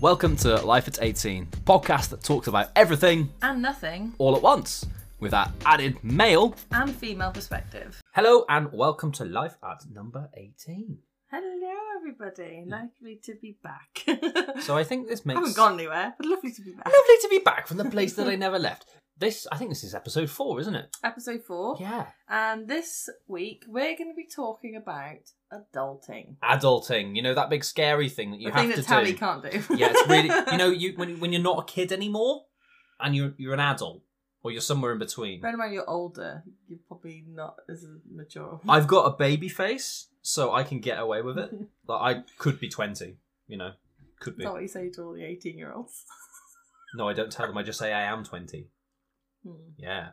Welcome to Life at 18, the podcast that talks about everything and nothing all at once with that added male. and female perspective. Hello and welcome to Life at number 18. Hello, everybody. Lovely to be back. So I think this I makes haven't gone anywhere, but lovely to be back. lovely to be back from the place that I never left. This, I think this is episode four, isn't it? Episode four. Yeah. And this week we're going to be talking about adulting. Adulting, you know that big scary thing that you the have thing to that Tally do. can't do. yeah, it's really you know you when when you're not a kid anymore and you're you're an adult or you're somewhere in between. Bear in mind you're older. You're probably not as mature. I've got a baby face, so I can get away with it. Like I could be twenty, you know, could be. that what you say to all the 18 year olds? No, I don't tell them. I just say I am twenty. Hmm. Yeah,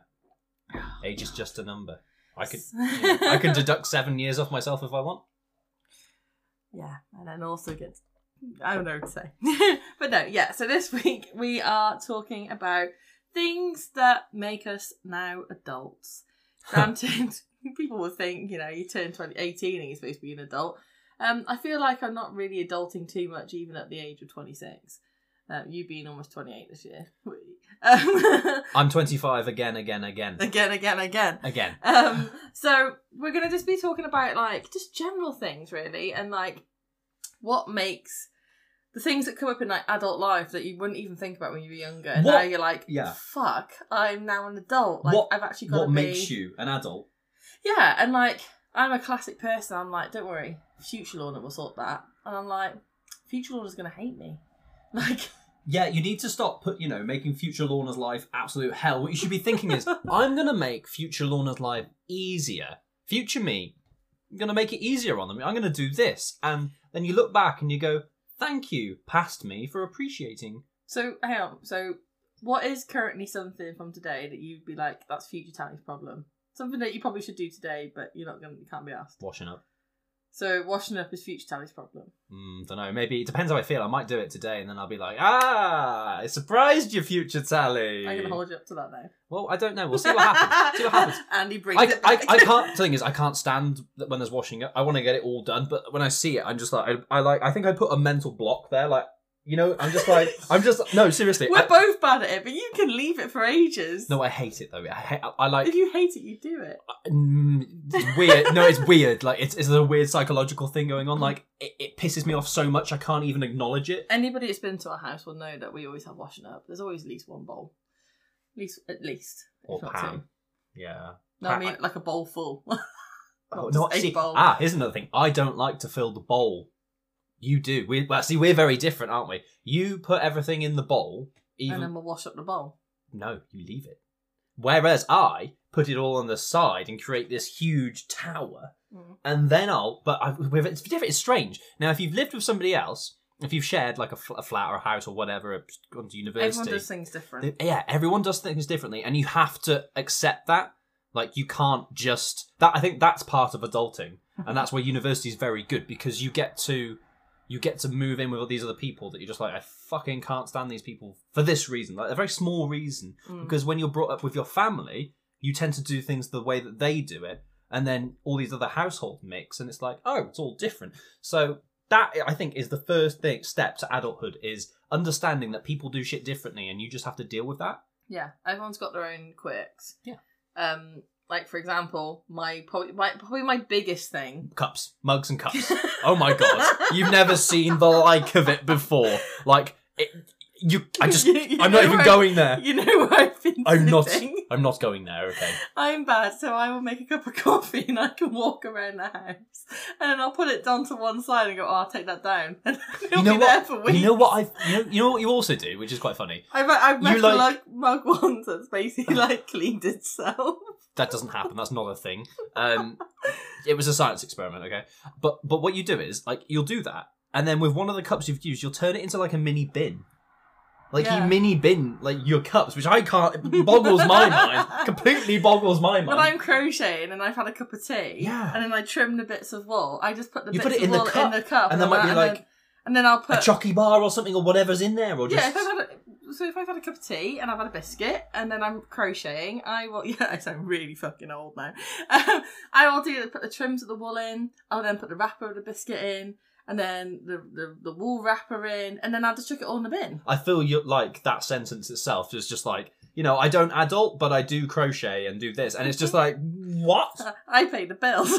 age is just a number. I could you know, I can deduct seven years off myself if I want. Yeah, and then also get. I don't know what to say. but no, yeah, so this week we are talking about things that make us now adults. Granted, people will think, you know, you turn 20, 18 and you're supposed to be an adult. Um, I feel like I'm not really adulting too much, even at the age of 26. Uh, you being almost 28 this year. Um, I'm 25 again, again, again, again, again, again. again. Um, so we're gonna just be talking about like just general things really, and like what makes the things that come up in like adult life that you wouldn't even think about when you were younger, and What- now you're like, yeah. fuck, I'm now an adult. Like What- I've actually got What to makes be, you an adult? yeah, and like I'm a classic person. I'm like, don't worry, future Lorna will sort that, and I'm like, future Lorna's gonna hate me, like. Yeah, you need to stop put you know making future Lorna's life absolute hell. What you should be thinking is, I'm gonna make future Lorna's life easier. Future me, I'm gonna make it easier on them. I'm gonna do this, and then you look back and you go, "Thank you, past me, for appreciating." So hang on. So what is currently something from today that you'd be like, that's future Tally's problem? Something that you probably should do today, but you're not gonna, you can't be asked. Washing up. So washing up is future Tally's problem. Mm, don't know. Maybe it depends how I feel. I might do it today, and then I'll be like, "Ah, I surprised you, future Tally." I'm gonna hold you up to that now. Well, I don't know. We'll see what happens. see what happens. Andy brings I, it I. I can't. The thing is, I can't stand that when there's washing up. I want to get it all done, but when I see it, I'm just like, I, I like. I think I put a mental block there. Like, you know, I'm just like, I'm just no, seriously. We're I, both bad at it, but you can leave it for ages. no, I hate it though. I hate. I, I like. if you hate it, you do it. Mm, it's weird. No, it's weird. Like, it's it's a weird psychological thing going on. Like, it, it pisses me off so much I can't even acknowledge it. Anybody that's been to our house will know that we always have washing up. There's always at least one bowl. At least, at least. Or pan. two. Yeah. No, I mean like a bowl full. Oh, Not no, see, bowl. ah, here's another thing. I don't like to fill the bowl. You do. We well, see, we're very different, aren't we? You put everything in the bowl, even and then we'll wash up the bowl. No, you leave it. Whereas I put it all on the side and create this huge tower, Mm. and then I'll. But I, it's different. It's strange. Now, if you've lived with somebody else, if you've shared like a, fl- a flat or a house or whatever, gone to university, Everyone does things different. th- yeah, everyone does things differently, and you have to accept that. Like you can't just that. I think that's part of adulting, and that's where university is very good because you get to you get to move in with all these other people that you're just like I fucking can't stand these people for this reason, like a very small reason. Mm. Because when you're brought up with your family, you tend to do things the way that they do it, and then all these other household mix, and it's like oh, it's all different. So that I think is the first thing step to adulthood is understanding that people do shit differently, and you just have to deal with that. Yeah, everyone's got their own quirks. Yeah. Um, like for example, my probably my probably my biggest thing. cups, mugs, and cups. Oh my god, you've never seen the like of it before. Like it, you, I just, You- you I'm not even going there. You know where I've been I'm not. I'm not going there. Okay. I'm bad, so I will make a cup of coffee and I can walk around the house, and then I'll put it down to one side and go, "Oh, I'll take that down." And it'll You know be there what? for weeks. You know what I, you know, you know what you also do, which is quite funny. I've I've met like- mug, mug once that's basically like cleaned itself. That doesn't happen. That's not a thing. Um, it was a science experiment. Okay. But but what you do is like you'll do that, and then with one of the cups you've used, you'll turn it into like a mini bin. Like Yeah. you mini bin like your cups, which I can't. It boggles my mind. Completely boggles my mind. When I'm crocheting and I've had a cup of tea, Yeah. and then I trim the bits of wool, I just put the You bits put it of in the wool cup, in the cup, and there might be then- like then, and then I'll put a chocky bar or something or whatever's in there, or just yeah. If I've had a, so if I've had a cup of tea and I've had a biscuit and then I'm crocheting, I will. Yeah, I sound really fucking old now. Um, I will do put the trims of the wool in. I'll then put the wrapper of the biscuit in. And then the, the the wool wrapper in, and then I just chuck it all in the bin. I feel you like that sentence itself is just like you know I don't adult, but I do crochet and do this, and it's just like what? I pay the bills.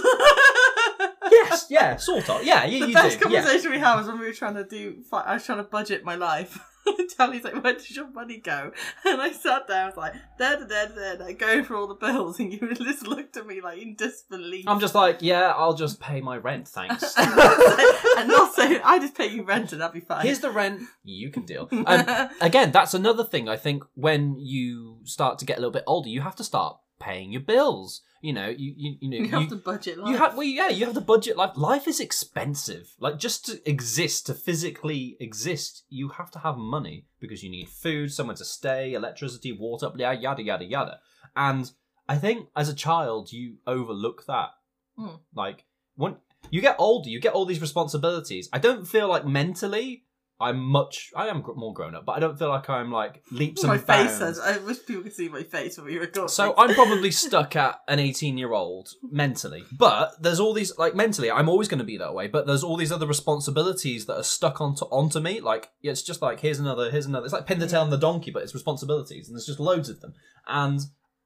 yes, yeah, sort of, yeah, you, the you best do, yeah. conversation we had was when we were trying to do. I was trying to budget my life. Tally's like, "Where does your money go?" And I sat there, I was like, "Da da da da,", da going for all the bills, and you just looked at me like in disbelief. I'm just like, yeah, I'll just pay my rent, thanks. and also, and also, I just pay you rent, and that'd be fine. Here's the rent, you can deal. Um, again, that's another thing. I think when you start to get a little bit older, you have to start paying your bills. You know, you you, you know, you you, have to budget life. you have well, yeah, you have to budget life. Life is expensive. Like just to exist, to physically exist, you have to have money because you need food, somewhere to stay, electricity, water, yada yada yada yada. And I think as a child, you overlook that. Hmm. Like when you get older, you get all these responsibilities. I don't feel like mentally. I'm much. I am more grown up, but I don't feel like I'm like leaps and my and face bounds. says. I wish people could see my face when we record. So. I'm probably stuck at an 18 year old mentally. But there's all these like mentally, I'm always going to be that way. But there's all these other responsibilities that are stuck onto onto me. Like it's just like here's another, here's another. It's like pin the tail on the donkey, but it's responsibilities, and there's just loads of them. And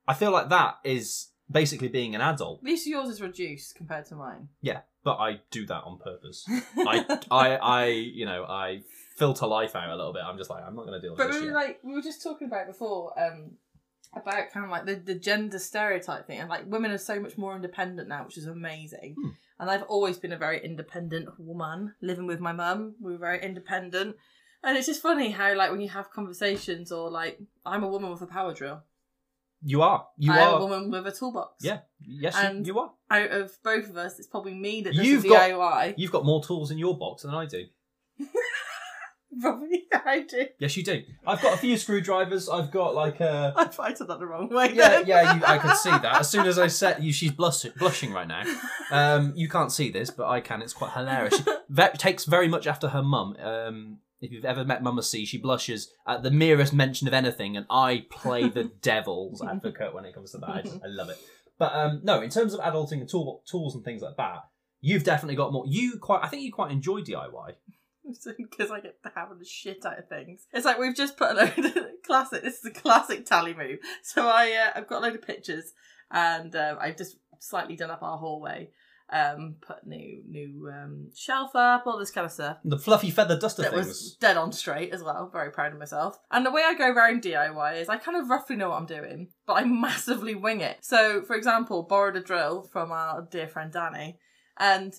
I feel like that is basically being an adult. At least yours is reduced compared to mine. Yeah, but I do that on purpose. I I I you know I filter life out a little bit. I'm just like I'm not going to deal with But this we shit. were like we were just talking about before, um, about kind of like the, the gender stereotype thing, and like women are so much more independent now, which is amazing. Hmm. And I've always been a very independent woman, living with my mum. We were very independent, and it's just funny how like when you have conversations or like I'm a woman with a power drill, you are. You are I'm a woman with a toolbox. Yeah. Yes, And- you, you are. Out of both of us, it's probably me that does You've the got- DIY. You've got more tools in your box than I do. Probably I do. Yes, you do. I've got a few screwdrivers. I've got like a. I I said that the wrong way. Yeah, then. yeah, you, I could see that. As soon as I said you, she's blushing, blushing right now. Um, you can't see this, but I can. It's quite hilarious. She ve- takes very much after her mum. Um, if you've ever met Mama C, she blushes at the merest mention of anything, and I play the devil's advocate when it comes to that. I, just, I love it. But um, no, in terms of adulting and tool, tools and things like that, you've definitely got more. You quite, I think you quite enjoy DIY. because I get to having the shit out of things. It's like we've just put a load of classic. This is a classic tally move. So I, uh, I've got a load of pictures, and um, I've just slightly done up our hallway. Um, put new new um, shelf up, all this kind of stuff. The fluffy feather duster That things. was dead on straight as well. Very proud of myself. And the way I go around DIY is I kind of roughly know what I'm doing, but I massively wing it. So, for example, borrowed a drill from our dear friend Danny, and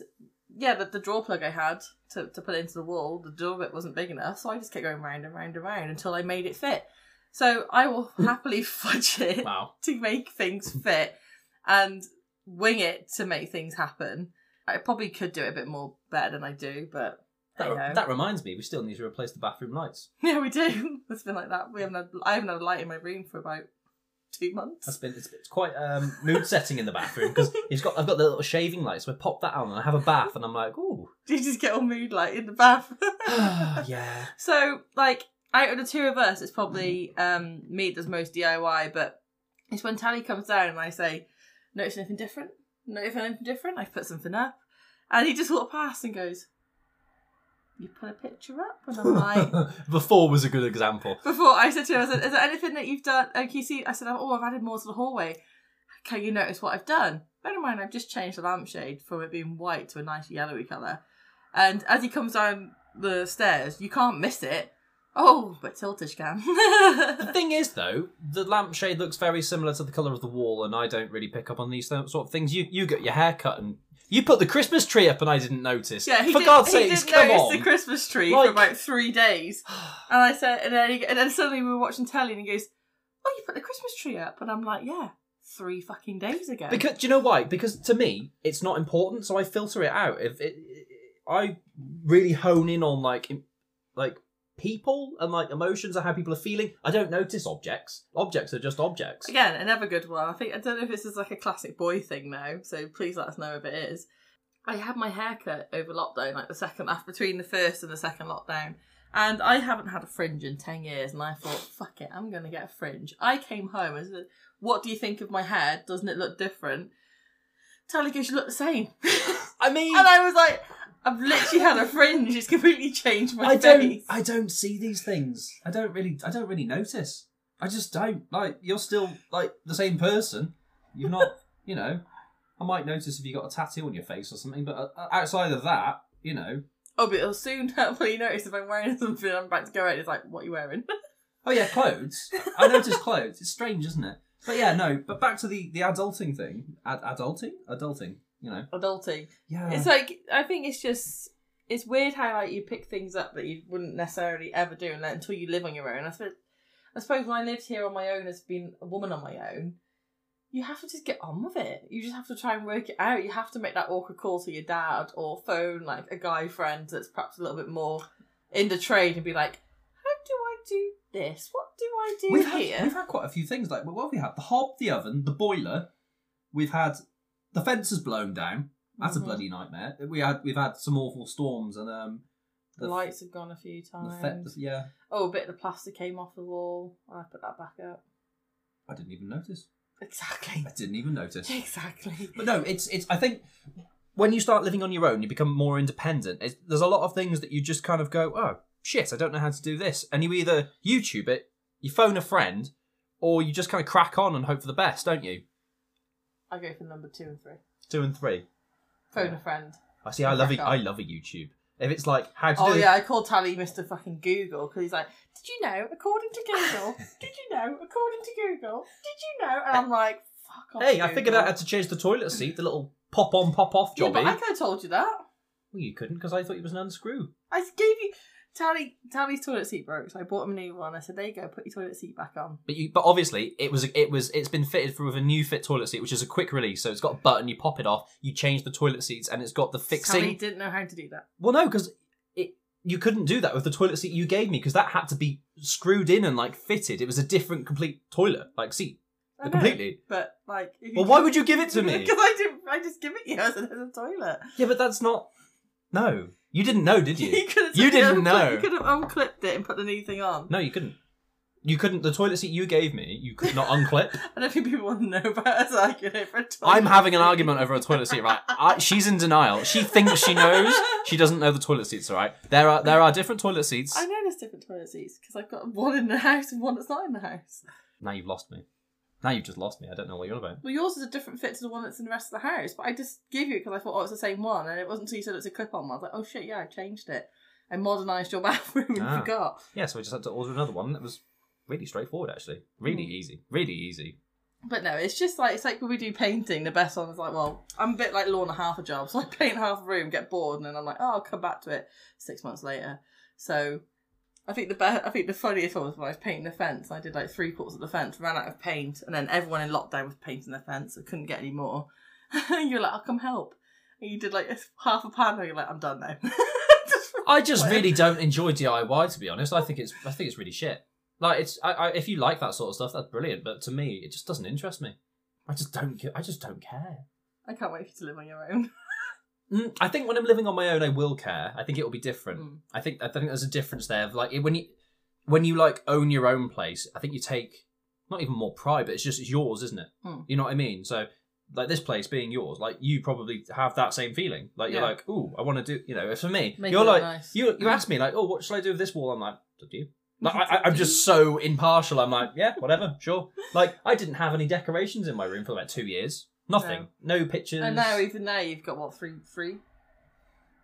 yeah, the, the draw plug I had to, to put into the wall, the door bit wasn't big enough, so I just kept going round and round and round until I made it fit. So I will happily fudge it Wow. to make things fit and wing it to make things happen. I probably could do it a bit more better than I do, but. That, that reminds me, we still need to replace the bathroom lights. Yeah, we do. It's been like that. We haven't had, I haven't had a light in my room for about two months. That's been it's, it's quite um, mood setting in the bathroom because he's got I've got the little shaving lights. So I pop that on and I have a bath and I'm like, ooh, You just get all mood light in the bath. yeah. so, like, out of the two of us, it's probably um, me that does most DIY, but it's when Tally comes down and I say, Notice anything different? Notice anything different? I've put something up. And he just walked past and goes, You put a picture up? And I'm like, Before was a good example. Before I said to him, I said, "Is there anything that you've done?" Can you see? I said, "Oh, I've added more to the hallway. Can you notice what I've done?" Bear in mind, I've just changed the lampshade from it being white to a nice yellowy colour. And as he comes down the stairs, you can't miss it. Oh, but Tiltish can. The thing is, though, the lampshade looks very similar to the colour of the wall, and I don't really pick up on these sort of things. You you got your hair cut and you put the Christmas tree up, and I didn't notice. yeah, he for did, God's he sakes, did come notice on. the Christmas tree Like- for about three days. And I said, and then, he, and then suddenly we were watching telly, and he goes, "Oh, you put the Christmas tree up?" And I'm like, "Yeah, three fucking days ago." Because do you know why? Because to me, it's not important, so I filter it out. If it, I really hone in on like im- like people and like emotions and how people are feeling. I don't notice objects. Objects are just objects. Again, another good one. I think I don't know if this is like a classic boy thing now, so please let us know if it is. I had my hair cut over lockdown, like the second after between the first and the second lockdown. And I haven't had a fringe in ten years, and I thought, fuck it, I'm gonna get a fringe. I came home and said, What do you think of my hair? Doesn't it look different? Tally goes, You look the same. I mean, and I was like, I've literally had a fringe. It's completely changed my I don't. face. I don't see these things. I don't really. I don't really notice. I just don't. Like you're still like the same person. You're not. you know. I might notice if you got a tattoo on your face or something, but uh, outside of that, you know. Oh, but it'll soon hopefully notice if I'm wearing something. I'm about to go out. It's like, what are you wearing? Oh yeah, clothes. I notice clothes. It's strange, isn't it? But yeah, no. But back to the the adulting thing. Ad- adulting, adulting. You know. Adulting. Yeah. It's like I think it's just it's weird how like you pick things up that you wouldn't necessarily ever do until you live on your own. I suppose, I suppose when I lived here on my own as being a woman on my own, you have to just get on with it. You just have to try and work it out. You have to make that awkward call to your dad or phone like a guy friend that's perhaps a little bit more in the trade and be like, "How do I do this? What do I do we've had, here?" we've had quite a few things like well, what have we had? The hob, the oven, the boiler. We've had the fence has blown down. That's Mhm. a bloody nightmare. We had we've had some awful storms and um The lights have gone a few the times. fe- yeah. Oh, a bit of the plastic came off the wall. I put that back up. I didn't even notice. Exactly. I didn't even notice. Exactly. But no, it's it's. I think when you start living on your own, you become more independent. It's, there's a lot of things that you just kind of go, oh shit, I don't know how to do this, and you either YouTube it, you phone a friend, or you just kind of crack on and hope for the best, don't you? I go for number two and three. Two and three. Phone a friend. I see. I love on. I love a YouTube. If it's like how to Oh do yeah, I called Tally Mr. Fucking Google because he's like, "Did you know? According to Google, did you know? According to Google, did you know?" And I'm like, "Fuck off." Hey, I figured out how to change the toilet seat, the little pop on, pop off Yeah, jobby. but I could have told you that. Well, you couldn't because I thought it was an unscrew. I gave you Tally. Tally's toilet seat broke, so I bought him a new one. I said, "There you go. Put your toilet seat back on." But you, but obviously, it was it was it's been fitted through with a new fit toilet seat, which is a quick release. So it's got a button, you pop it off, you change the toilet seats, and it's got the fixing. Tally didn't know how to do that. Well, no, because it you couldn't do that with the toilet seat you gave me because that had to be screwed in and like fitted. It was a different complete toilet like seat know, completely. But like, Well, why would you give it to me? Because I didn't. I just give it you as a, as a toilet. Yeah, but that's not. No, you didn't know, did you? have You didn't know. You could have unclipped it and put the new thing on. No, you couldn't. You couldn't. The toilet seat you gave me, you could not unclip. I don't think people want to know about us arguing over a toilet. I'm having an argument over a toilet seat, right? I, she's in denial. She thinks she knows. She doesn't know the toilet seats, all right? There are there are different toilet seats. I know there's different toilet seats because I've got one in the house and one that's not in the house. Now you've lost me. Now you've just lost me. I don't know what you're on about. Well, yours is a different fit to the one that's in the rest of the house, but I just gave you it because I thought, oh, it's the same one, and it wasn't until you said it's a clip-on one. I was like, oh shit, yeah, I changed it. I modernised your bathroom and Ah. forgot. Yeah, so we just had to order another one. That was really straightforward, actually. Really Mm. easy. Really easy. But no, it's just like it's like when we do painting. The best one is like, well, I'm a bit like Lorna half a job, so I paint half a room, get bored, and then I'm like, oh, I'll come back to it six months later. So I think the I think the funniest one was when I was painting the fence. I did like three quarters of the fence, ran out of paint, and then everyone in lockdown was painting the fence. I couldn't get any more. you're like, I'll come help. And you did like half a panel. And you're like, I'm done now. Just- I just really don't enjoy DIY, to be honest. I think it's I think it's really shit. Like it's I, I, if you like that sort of stuff, that's brilliant. But to me, it just doesn't interest me. I just don't. I just don't care. I can't wait for you to live on your own. Mm, I think when I'm living on my own, I will care. I think it will be different. Mm. I think I think there's a difference there. Like when you when you like own your own place, I think you take not even more pride, but it's just it's yours, isn't it? Mm. You know what I mean? So like this place being yours, like you probably have that same feeling. Like you're like, oh, I want to do. You know, for me, Make you're like nice. you you ask me like, oh, what should I do with this wall? I'm like, up to you. Like, I- I'm just so impartial. I'm like, yeah, whatever, sure. Like, I didn't have any decorations in my room for about two years. Nothing. No, pictures. And now, even now, you've got what three, three.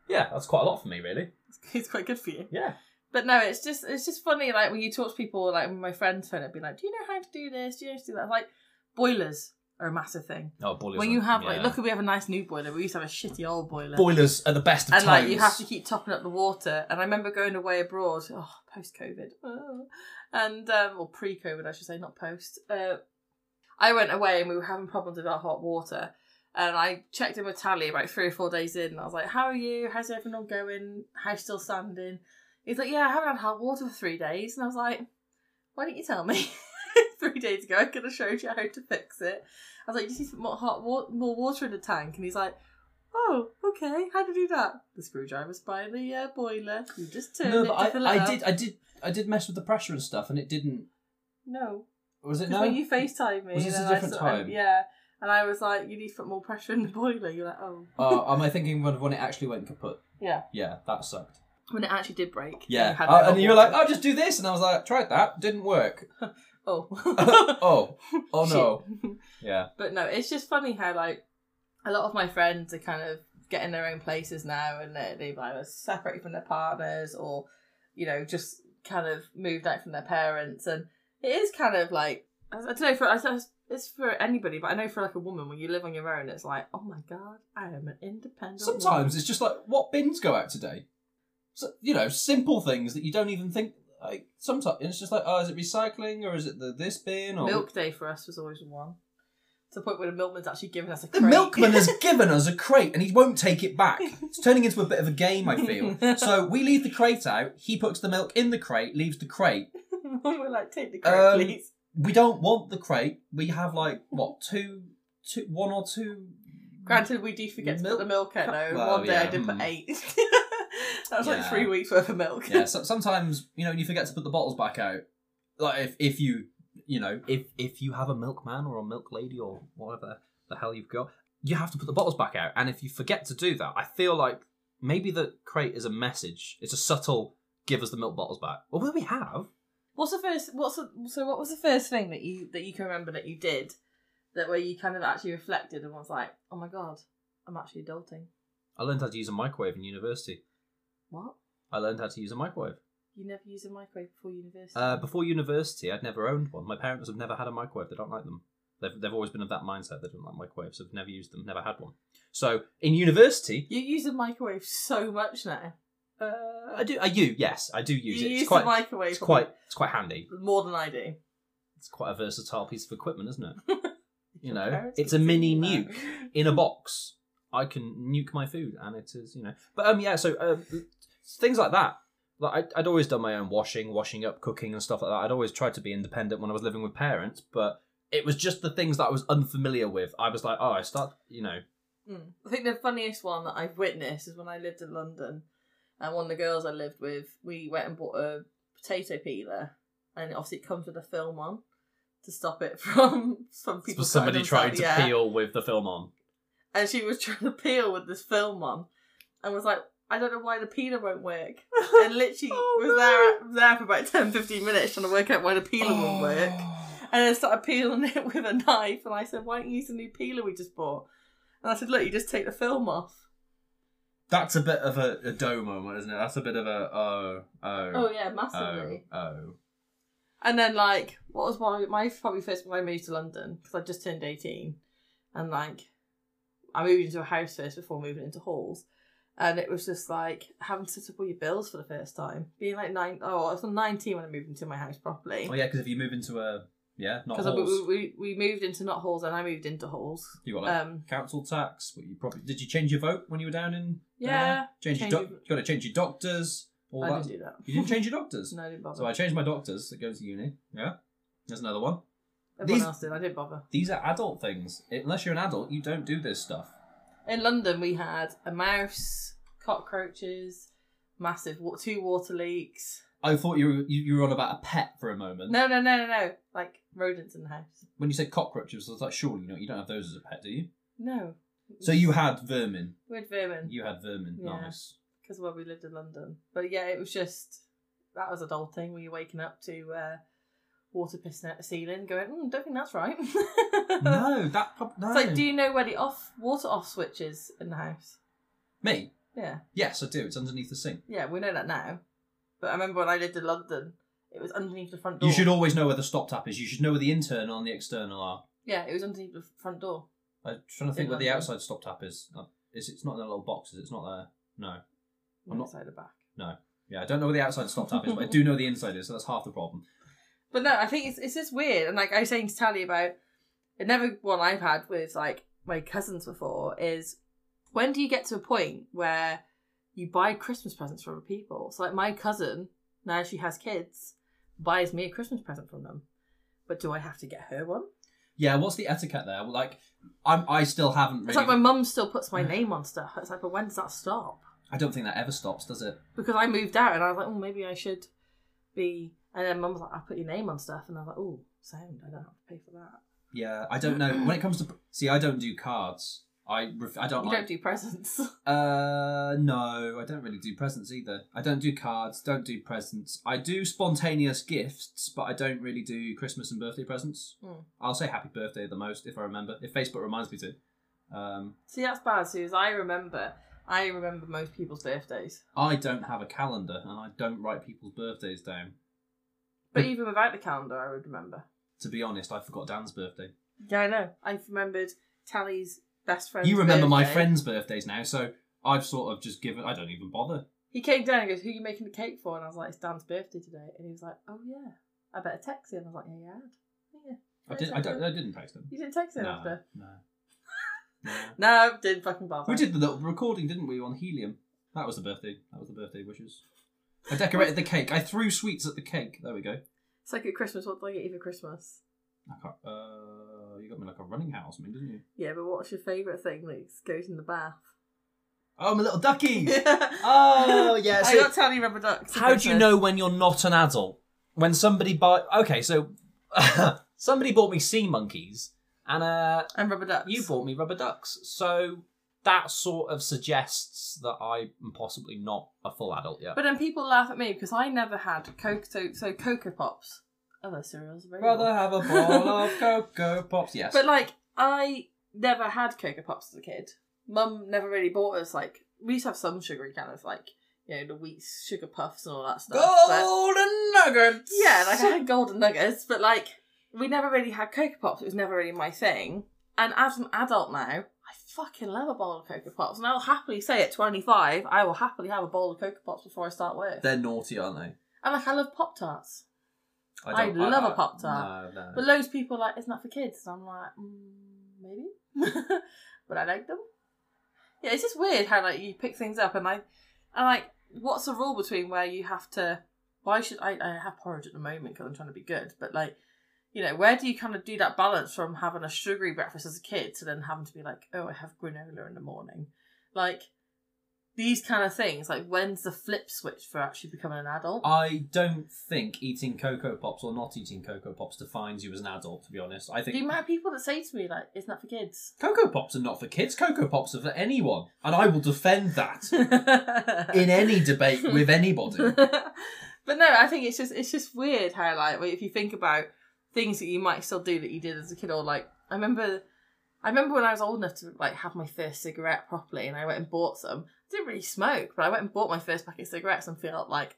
yeah, that's quite a lot for me, really. It's quite good for you. Yeah. But no, it's just it's just funny. Like when you talk to people, like when my friends phone, it'd be like, "Do you know how to do this? Do you know how to do that?" Like boilers are a massive thing. Oh, boilers. when you have like, yeah. look, we have a nice new boiler. We used to have a shitty old boiler. boilers are the best of and times. like you have to keep topping up the water. And I remember going away abroad, oh, post COVID, and um, or pre COVID, I should say, not post. Uh, I went away and we were having problems with our hot water. And I checked in with Tally about three or four days in. And I was like, "How are you? How's everything all going? House still standing?" He's like, "Yeah, I haven't had hot water for three days." And I was like, "Why didn't you tell me three days ago? I could have showed you how to fix it." I was like, "You need to put more hot wa- more water in the tank." And he's like, "Oh, okay. How do you do that?" The screwdriver's by the uh, boiler. You just turn No, it. but I, I did, I did, I did mess with the pressure and stuff, and it didn't. No, Was it because no? when you FaceTime me, Was this and a I different sort of- time? yeah. And I was like, "You need to put more pressure in the boiler." You're like, "Oh." Uh, am I thinking of when it actually went kaput? Yeah. Yeah, that sucked. When it actually did break. Yeah, you had Uh, and you were water. like, "Oh, just do this," and I was like, "Tried that, didn't work." oh. oh, oh no. Yeah, But no, it's just funny how like a lot of my friends are kind of getting their own places now, and they they've either separated from their partners or you know just kind of moved out from their parents, and it is kind of like I I don't know for I suppose it's for anybody, but I know for like a woman when you live on your own, it's like oh my god, I am an independent. sometimes woman. it's just like, "What bins go out today?" So, you know, simple things that you don't even think. Like sometimes it's just like, "Oh, is it recycling or is it the this bin?" Or milk day for us was always one. To the point where the milkman's actually giving us a The milkman has given us a crate and he won't take it back. It's turning into a bit of a game, I feel. So we leave the crate out, he puts the milk in the crate, leaves the crate. We're like, take the crate, Um, please. We don't want the crate. We have like what, two two one or two Granted, we do forget to put the milk out though. Well, One day I yeah, did put hmm. eight. that was like three weeks worth of milk. Yeah, so, sometimes, you know, you forget to put the bottles back out. Like if if you you know, if if you have a milkman or a milk lady or whatever the hell you've got, you have to put the bottles back out. And if you forget to do that, I feel like maybe the crate is a message. It's a subtle give us the milk bottles back. Well, will we have? What's the first? What's the, so? What was the first thing that you that you can remember that you did that where you kind of actually reflected and was like, oh my god, I'm actually adulting. I learned how to use a microwave in university. What? I learned how to use a microwave. You never used a microwave before university? Uh, before university, I'd never owned one. My parents have never had a microwave. They don't like them. They've, they've always been of that mindset. They don't like microwaves. So they've never used them, never had one. So in university, you use a microwave so much now. Uh, I do. I do. Yes, I do use you it. use It's quite. the microwave It's quite. It's quite handy. more than I do. It's quite a versatile piece of equipment, isn't it? You know, it's a mini nuke in a box. I can nuke my food, and it is, you know. But um, yeah. So uh, things like that. Like I'd, I'd always done my own washing, washing up, cooking, and stuff like that. I'd always tried to be independent when I was living with parents, but it was just the things that I was unfamiliar with. I was like, oh, I start, you know, Mm. I think the funniest one that I've witnessed is when I lived in London, and one of the girls I lived with, we went and bought a potato peeler, and obviously it comes with a film on to stop it from from people. somebody trying to yeah. peel with the film on. and she was trying to peel with this film on, and was like, "I don't know why the peeler won't work," and literally Oh, was there there for about 10, 15 minutes trying to work out why the peeler won't oh. work. And then started peeling it with a knife, and I said, "Why don't you use the new peeler we just bought?" And I said, "Look, you just take the film off." That's a bit of a, a dough moment, isn't it? That's a bit of a oh oh Oh yeah, oh massively. oh. And then like, what was my my probably first when I moved to London because I just turned eighteen, and like, I moved into a house first before moving into halls, and it was just like having to set up all your bills for the first time, being like nine. Oh, I was nineteen when I moved into my house properly. Oh yeah, because if you move into a yeah not Because halls, we, we we moved into not halls and I moved into halls. you got like Um, council tax. But you probably did you change your vote when you were down in? Yeah, Change, change your your- doc- you got to change your doctors. All I that. didn't do that. You didn't change your doctors. no, I didn't bother. So I changed my doctors that go to uni. Yeah, there's another one. Everyone these- else did. I didn't bother. These are adult things. Unless you're an adult, you don't do this stuff. In London, we had a mouse, cockroaches, massive wa- two water leaks. I thought you were you, you were on about a pet for a moment. No, no, no, no, no. Like rodents in the house. When you said cockroaches, I was like, surely you know you don't have those as a pet, do you? No. So you had vermin. We had vermin You had vermin. Yeah. Nice. because where we lived in London. But yeah, it was just that was adulting. Where you're waking up to uh, water pissing out the ceiling, going, mm, "Don't think that's right." No, that prob- no. It's like, do you know where the off water off switch is in the house? Me? Yeah, Yes, I do. It's underneath the sink. yeah, we know that now. But I remember when I lived in London, it was underneath the front door. You should always know where the stop tap is. You should know where the internal and the external are. Yeah, it was underneath the front door. I'm trying to think In where the London. outside stop tap is. Uh, Is it's not in a little box? Is it? It's not there. No. I'm not- Outside the back. No. Yeah, I don't know where the outside stop tap is, but I do know the inside is. So that's half the problem. But no, I think it's it's just weird. And like I was saying to Tally about another one I've had with like my cousins before is when do you get to a point where you buy Christmas presents for other people? So like my cousin, now she has kids, buys me a Christmas present from them. But do I have to get her one? Yeah, what's the etiquette there? Like, I'm. I still haven't really. It's like my mum still puts my name on stuff. It's like, but when does that stop? I don't think that ever stops, does it? Because I moved out and I was like, oh, maybe I should be. And then mum was like, I put your name on stuff, and I was like, oh, sound. I don't have to pay for that. Yeah, I don't know. When it comes to see, I don't do cards. I ref- I don't You like. don't do presents. Uh, no, I don't really do presents either. I don't do cards. Don't do presents. I do spontaneous gifts, but I don't really do Christmas and birthday presents. Hmm. I'll say happy birthday the most if I remember. If Facebook reminds me to. Um, See, that's bad, Suze. I remember. I remember most people's birthdays. I don't have a calendar, and I don't write people's birthdays down. But even without the calendar, I would remember. To be honest, I forgot Dan's birthday. Yeah, I know. I've remembered Tally's best friend. you remember my friends' birthdays now, so I've sort of just given. I don't even bother. He came down and goes, Who are you making the cake for? And I was like, It's Dan's birthday today. And he was like, Oh, yeah. I better text him. I was like, Yeah, yeah. Yeah. I did. I don't. I didn't text him. You didn't text him No, after? no. no. No, didn't fucking bother. We did the little recording, didn't we, on helium? That was the birthday. That was the birthday wishes. I decorated the cake. I threw sweets at the cake. There we go. It's like at Christmas. What do I get you for Christmas? I can't, uh, got me like a running house, man, didn't you? Yeah, but what's your favourite thing that goes in the bath? Oh, my little ducky. oh, yeah. I got Tally rubber ducks. How do you know when you're not an adult? When somebody buy okay, so somebody bought me sea monkeys, and uh, And rubber ducks. you bought me rubber ducks. So that sort of suggests that I'm possibly not a full adult yet. But then people laugh at me because I never had Coke. So, so Cocoa Pops. Oh, Other cereals. Very Rather have a bowl of Cocoa Pops. Yes. But like, I never had Cocoa Pops as a kid. Mum never really bought us like. We used to have some sugary kind of like you know the wheat sugar puffs and all that stuff. but- Golden nuggets. yeah, like I had golden nuggets, but like we never really had Cocoa Pops. It was never really my thing. And as an adult now, I fucking love a bowl of Cocoa Pops, and I'll happily say at twenty five, I will happily have a bowl of Cocoa Pops before I start work. They're naughty, aren't they? And like I love Pop Tarts. I don't- love a Pop-Tart. No, no. But loads of people are like, it's not for kids? And I'm like, mm, maybe. but I like them. Yeah, it's just weird how like you pick things up and I and like what's the rule between where you have to why should I I have porridge at the moment because I'm trying to be good, but like you know, where do you kind of do that balance from having a sugary breakfast as a kid to then having to be like, oh, I have granola in the morning? Like these kind of things, like when's the flip switch for actually becoming an adult? I don't think eating Cocoa Pops or not eating Cocoa Pops defines you as an adult, to be honest. I the think amount of people that say to me like, "Isn't that for kids?" Cocoa Pops are not for kids. Cocoa Pops are for anyone. And I will defend that in any debate with anybody. but no, I think it's just it's just weird how like if you think about things that you might still do that you did as a kid, or like I remember, I remember when I was old enough to like have my first cigarette properly, and I went and bought some. I didn't really smoke, but I went and bought my first packet of cigarettes and felt like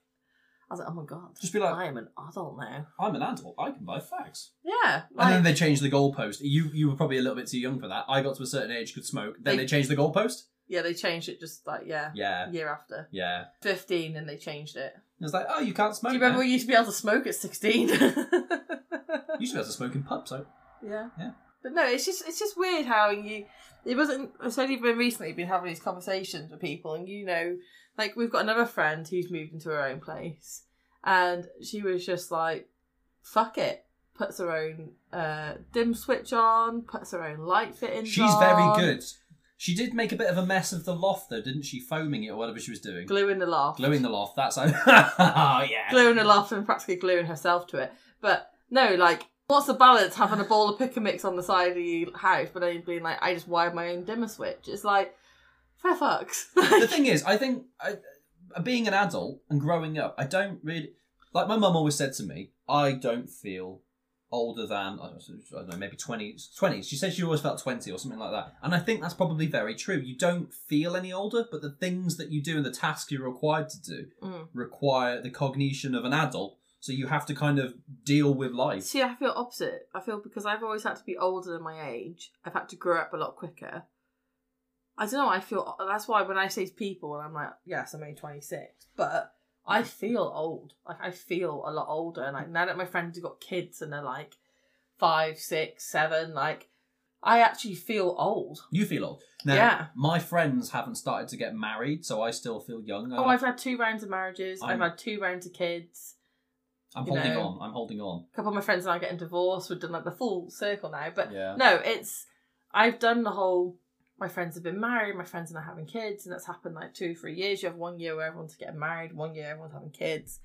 I was like, oh my god, Just be like- I am an adult now. I'm an adult. I can buy fags. Yeah, And then they changed the goalpost. You you were probably a little bit too young for that. I got to a certain age, could smoke. Then They- they changed the goalpost. yeah, they changed it just like yeah, Yeah, year after yeah. fifteen, and they changed it. It was like, oh, you can't smoke. Do you remember now. we used to be able to smoke at sixteen? You used to be able to smoke in pubs, so Yeah. Yeah. But no, it's just it's just weird how you it wasn't it's only been recently been having these conversations with people and you know, like we've got another friend who's moved into her own place and she was just like, Fuck it. Puts her own uh dim switch on, puts her own light fittings she's on, very good. She did make a bit of a mess of the loft, though, didn't she? Foaming it or whatever she was doing. Gluing the loft. Gluing the loft. That's oh yeah. Gluing the loft and practically gluing herself to it. But no, like, what's the balance having a bowl of pick and mix on the side of your house, but then being like, I just wired my own dimmer switch? It's like, fair fucks. the thing is, I think I, being an adult and growing up, I don't really like. My mum always said to me, I don't feel older than I don't know, maybe 20, 20. She said she always felt twenty or something like that, and I think that's probably very true. You don't feel any older, but the things that you do and the tasks you're required to do Mm. require the cognition of an adult. So you have to kind of deal with life. See, I feel opposite. I feel because I've always had to be older than my age, I've had to grow up a lot quicker. I don't know, I feel that's why when I say to people, and I'm like, yes, I'm only 26, but I feel old. Like, I feel a lot older. And like, now that my friends have got kids and they're like five, six, seven, like, I actually feel old. You feel old. Now, Yeah. my friends haven't started to get married, so I still feel young. Oh, I've had two rounds of marriages, i have had two rounds of kids. I'm holding know. on. I'm holding on. A couple of my friends and I are getting divorced. We've done like the full circle now. But Yeah. no, it's I've done the whole. My friends have been married. My friends and I having kids, and that's happened like two, three years. You have one year where everyone's getting married, one year everyone's having kids,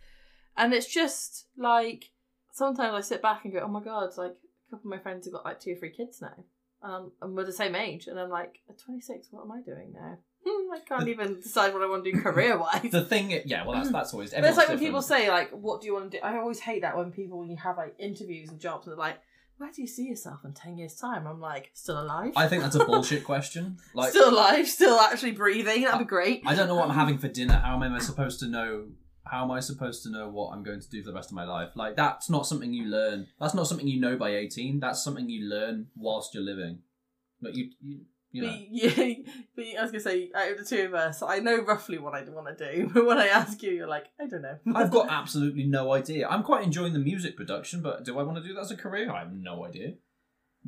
and it's just like sometimes I sit back and go, "Oh my god!" Like a couple of my friends have got like two or three kids now, um, and we're the same age, and I'm like, at 26, what am I doing now? Hmm, I can't even decide what I want to do career wise. The thing, yeah, well, that's that's always. It's like when people say like, "What do you want to do?" I always hate that when people when you have like interviews and jobs and they're like, "Where do you see yourself in ten years' time?" I'm like, "Still alive." I think that's a bullshit question. Like, still alive, still actually breathing. That'd be great. I don't know what I'm having for dinner. How am I supposed to know? How am I supposed to know what I'm going to do for the rest of my life? Like that's not something you learn. That's not something you know by 18. That's something you learn whilst you're living. Like you, you, you know. But, yeah, but I was gonna say, out of the two of us, I know roughly what I want to do. But when I ask you, you're like, I don't know. I've got absolutely no idea. I'm quite enjoying the music production, but do I want to do that as a career? I have no idea.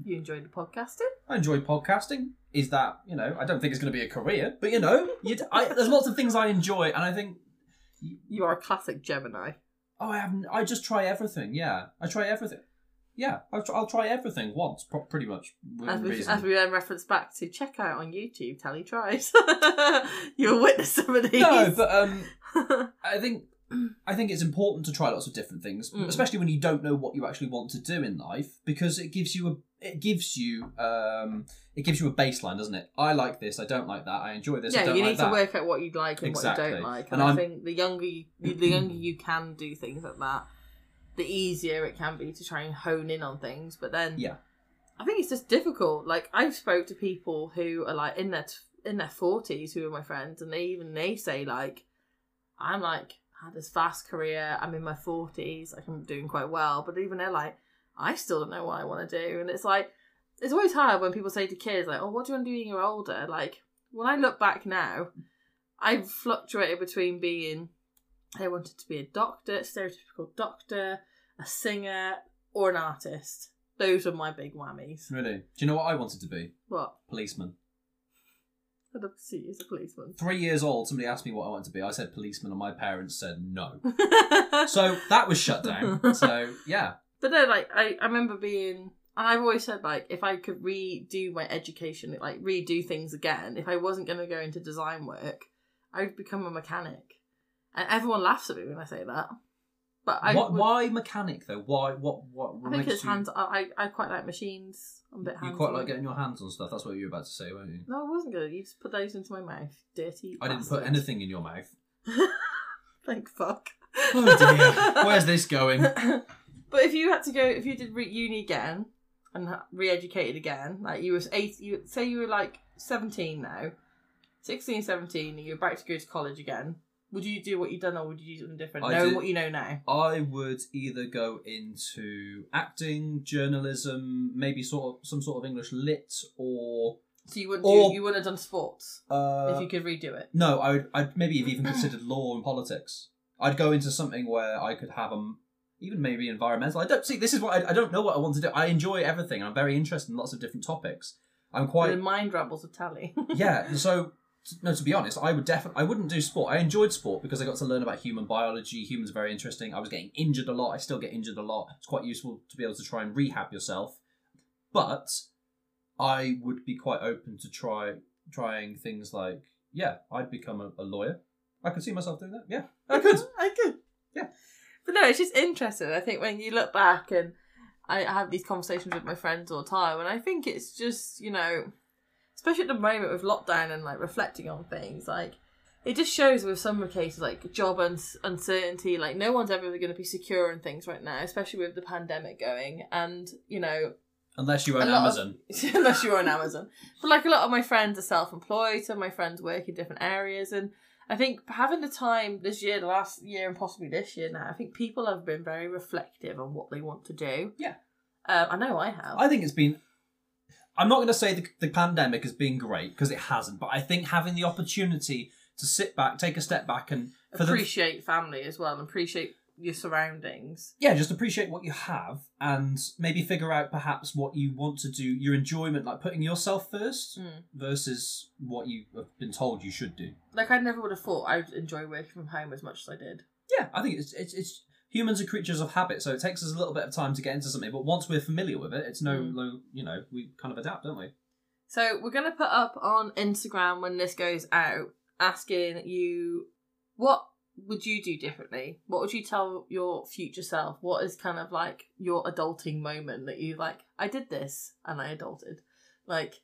you enjoy the podcasting. I enjoy podcasting. Is that you know? I don't think it's going to be a career, but you know, you I, there's lots of things I enjoy, and I think You are a classic Gemini. oh, I have I just try everything. Yeah, I try everything. Yeah, I'll, try- I'll try everything once, pro- pretty much. As we, as we then reference back to check out on YouTube, Tally tries. You'll witness some of these. no, but um, I think I think it's important to try lots of different things, Mm. especially when you don't know what you actually want to do in life, because it gives you a it gives you um it gives you a baseline, doesn't it? I like this, I don't like that, I enjoy this, I yeah, you like need that. to work out what you like and what you don't like. And And, I think the younger you, the younger you can do things like that, the easier it can be to try and hone in on things. But then, Yeah. I think it's just difficult. Like I've spoke to people who are like in their t- in their forties who are my friends, and they even they say like, I'm like I had this fast career. I'm in my forties. Like I'm doing quite well, but even they're like, I still don't know what I want to do, and it's like. It's always hard when people say to kids like, "Oh, what do you want to do when you're older?" Like, when I look back now, I've fluctuated between being I wanted to be a doctor, stereotypical doctor, a singer, or an artist. Those are my big whammies. Really? Do you know what I wanted to be? What? Policeman. I'd love to see you as a policeman. Three years old, somebody asked me what I wanted to be. I said policeman, and my parents said no. So that was shut down. So yeah, But no, like I, I remember being and I've always said like if I could redo my education, like redo things again, if I wasn't gonna go into design work, I'd become a mechanic. And everyone laughs at me when I say that. But I what, would- why mechanic though? Why what what? I think makes it's you, hands. I I quite like machines. I'm a bit. You quite like getting your hands on stuff. That's what you were about to say, weren't you? No, I wasn't good. You just put those into my mouth. Dirty. I didn't put anything in your mouth. Thank fuck. Oh dear, where's this going? but if you had to go, if you did re- uni again and ha- re-educated again, like you was eight, you say you were like seventeen now, 16, 17, and you're about to go to college again. Would you do what you've done, or would you do something different? I knowing did- what you know now. I would either go into acting, journalism, maybe sort of some sort of English lit, or So you wouldn't Or- do, you wouldn't have done sports uh, if you could redo it. No, I would. I'd maybe have even considered law and politics. I'd go into something where I could have um, even maybe environmental. I don't see. This is what I, I don't know what I want to do. I enjoy everything. I'm very interested in lots of different topics. I'm The quite mind rambles of tally. yeah. So no, to be honest, I would definitely. I wouldn't do sport. I enjoyed sport because I got to learn about human biology. Humans are very interesting. I was getting injured a lot. I still get injured a lot. It's quite useful to be able to try and rehab yourself. But I would be quite open to try trying things like yeah, I'd become a, a lawyer. I could see myself doing that. Yeah, I could. I could. Yeah. But no, it's just interesting. I think when you look back and I have these conversations with my friends all the time, and I think it's just, you know, especially at the moment with lockdown and like reflecting on things, like it just shows with some cases like job uns- uncertainty, like no one's ever going to be secure in things right now, especially with the pandemic going. And, you know, Unless you own lot of- Amazon. unless you're on Amazon. But like a lot of my friends are self-employed, so my friends work in different areas, and I think having the time this year, the last year, and possibly this year now, I think people have been very reflective on what they want to do. Yeah. uh, I know I have. I think it's been. I'm not going to say the, the pandemic has been great because it hasn't, but I think having the opportunity to sit back, take a step back, and for the appreciate family as well, and appreciate your surroundings. yeah, just appreciate what you have and maybe figure out perhaps what you want to do, your enjoyment, like putting yourself first Mm. versus what you have been told you should do. Like I never would have thought I'd enjoy working from home as much as I did. Yeah, I think it's it's, it's humans are creatures of habit, so it takes us a little bit of time to get into something, but once we're familiar with it, it's no, Mm. no you know, we kind of adapt, don't we? So we're gonna put up on Instagram when this goes out, asking you what would you do differently? What would you tell your future self? What is kind of like your adulting moment that you like? I did this and I adulted. Like,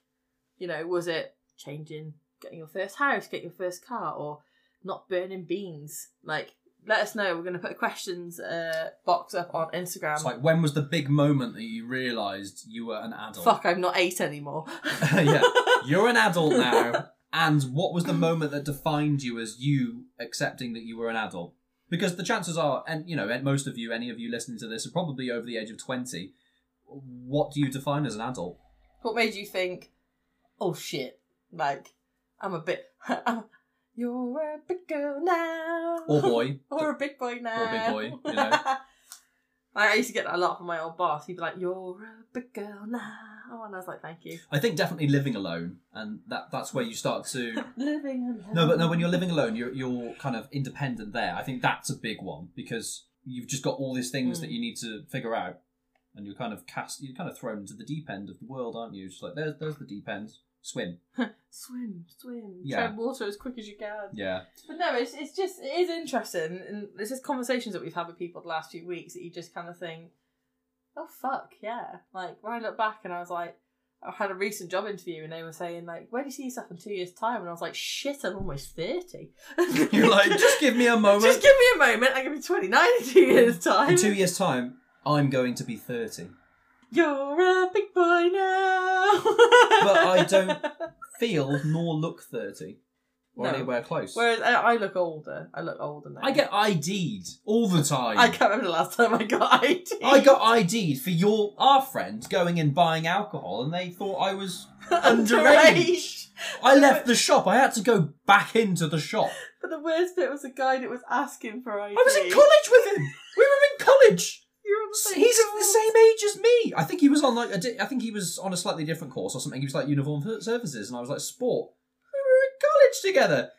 you know, was it changing, getting your first house, get your first car, or not burning beans? Like, let us know. We're going to put a questions uh, box up on Instagram. It's like when was the big moment that you realised you were an adult? Fuck, I'm not eight anymore. yeah, you're an adult now. And what was the moment that defined you as you accepting that you were an adult? Because the chances are, and you know, and most of you, any of you listening to this, are probably over the age of twenty. What do you define as an adult? What made you think, oh shit, like, I'm a bit. I'm, you're a big girl now. Or boy? or a big boy now. Or a big boy, you know. I used to get that a lot from my old boss. He'd be like, "You're a big girl now," and I was like, "Thank you." I think definitely living alone, and that that's where you start to. Living alone. No, but no, when you're living alone, you're you're kind of independent. There, I think that's a big one because you've just got all these things Mm. that you need to figure out, and you're kind of cast, you're kind of thrown into the deep end of the world, aren't you? Just like there's there's the deep end, swim. swim, swim, Yeah. tread water as quick as you can. Yeah, But no, it's it's just it is interesting, and it's just conversations that we've had with people the last few weeks that you just kind of think, oh fuck yeah. Like when I look back and I was like, I had a recent job interview and they were saying like, where do you see yourself in two years' time? And I was like, shit, I'm almost thirty. you're like just give me a moment. just give me a moment. I'm gonna be twenty nine in two years' time. In two years' time, I'm going to be thirty. You're a big boy now. But I don't Feel nor look thirty, or No. anywhere close. Whereas I, I look older. I look older now. I get ID'd all the time. I can't remember the last time I got ID'd. I got ID'd for your our friend going and buying alcohol, and they thought I was underage. I left the shop. I had to go back into the shop. But the worst bit was the guy that was asking for ID. I was in college with him. We were in college. You're on the same He's of the same age as me. I think he was on like a di- I think he was on a slightly different course or something. He was like uniform services, and I was like sport. We were in college together.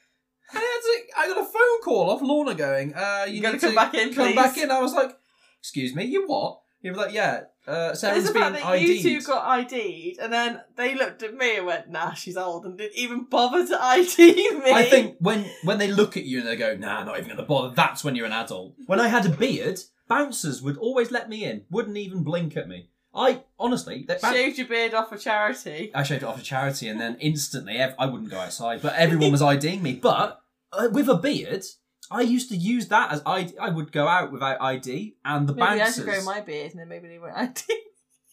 And I, to, I got a phone call off Lorna going, uh, you, You gotta come back in, Come please. back in. I was like, excuse me, you what? He was like, yeah, uh, Sarah's the been that you two got ID'd, and then they looked at me and went, "Nah, she's old," and didn't even bother to ID me. I think when when they look at you and they go, nah, not even gonna bother. That's when you're an adult. When I had a beard, bouncers would always let me in. Wouldn't even blink at me. I honestly, they, shaved your beard off for charity. I shaved it off for charity, and then instantly, ev- I wouldn't go outside, but everyone was IDing me. But uh, with a beard, I used to use that as ID. I would go out without ID, and the Maybe I bouncers. should grow my beard, and then maybe they won't ID.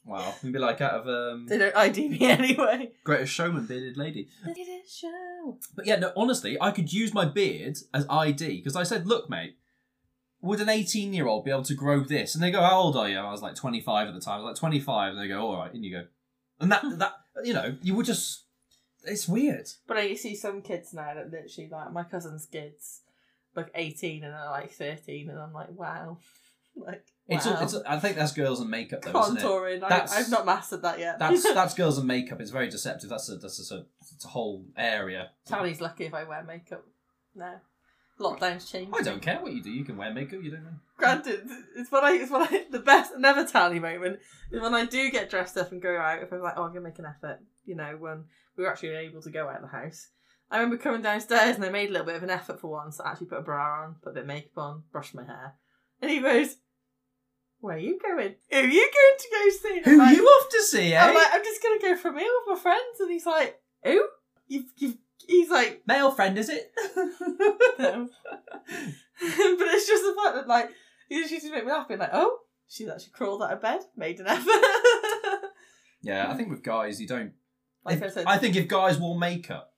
Wow, we'd be like out of um, they don't ID me anyway. Greatest Showman, bearded lady. Look at this show. But yeah, no, honestly, I could use my beard as ID because I said, look, mate, would an 18 year old be able to grow this? And they go, how old are you? I was like 25 at the time. I was like 25. And they go, all right, in you go. And that, hmm. that you know, you would just, it's weird. But I see some kids now that literally like my cousin's kids like eighteen and they're like thirteen, and I'm like, wow, like It's, wow. it's, I think that's girls and makeup, though, isn't it? contouring. I, That's- I've not mastered that yet. That's that's girls and makeup. It's very deceptive. That's a that's a, it's a whole area. Tally's lucky if I wear makeup now. Lockdown's changed. I don't care what you do. You can wear makeup. You don't know. Granted, it's when I it's when I the best never tally moment is when I do get dressed up and go out. If I'm like, oh, I'm gonna make an effort, you know, when we were actually able to go out of the house. I remember coming downstairs and I made a little bit of an effort for once. I actually put a bra on, put a bit of makeup on, brushed my hair, and he goes, "Where are you going? Who are you going to go see?" Who like- you off to see, eh? I'm like, I'm just gonna go for a meal with my friends, and he's like, "Who? You've, you've." He's like, Male friend, is it? but it's just the fact that like he just used to make me laugh, being like, "Oh, she's actually crawled out of bed, made an effort." yeah, I think with guys, you don't. like if- I said, I think if guys wore makeup,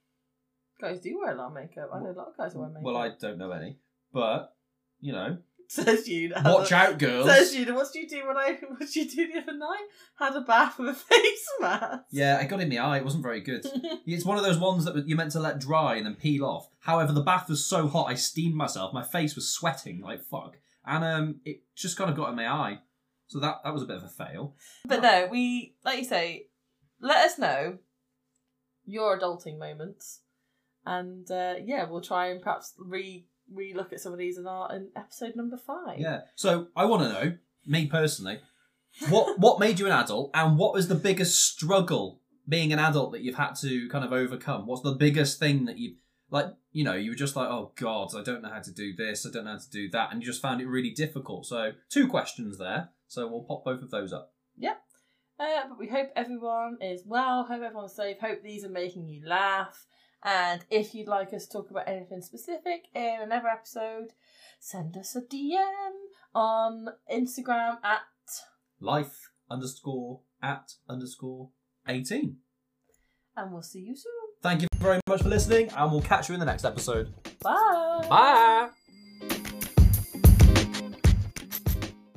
guys do wear a lot of makeup. I know a lot of guys who wear makeup. well, I don't know any, but you know, says you. watch out, girls. Says you. What did you do when I? What did you do the other night? Had a bath with a face mask. Yeah, I got in the eye. It wasn't very good. It's one of those ones that you're meant to let dry and then peel off. However, the bath was so hot, I steamed myself. My face was sweating like fuck, and um, it just kind of got in my eye. So that that was a bit of a fail. But no, we like you say. Let us know your adulting moments, and uh, yeah, we'll try and perhaps re re look at some of these in our in episode number five. Yeah. So I want to know, me personally, what what made you an adult, and what was the biggest struggle being an adult that you've had to kind of overcome? What's the biggest thing that you like? You know, you were just like, oh god, I don't know how to do this, I don't know how to do that, and you just found it really difficult. So two questions there. So we'll pop both of those up. Uh, but we hope everyone is well. Hope everyone's safe. Hope these are making you laugh. And if you'd like us to talk about anything specific in another episode, send us a DM on Instagram at Life underscore at underscore 18. and we'll see you soon. Thank you very much for listening, and we'll catch you in the next episode. Bye. Bye.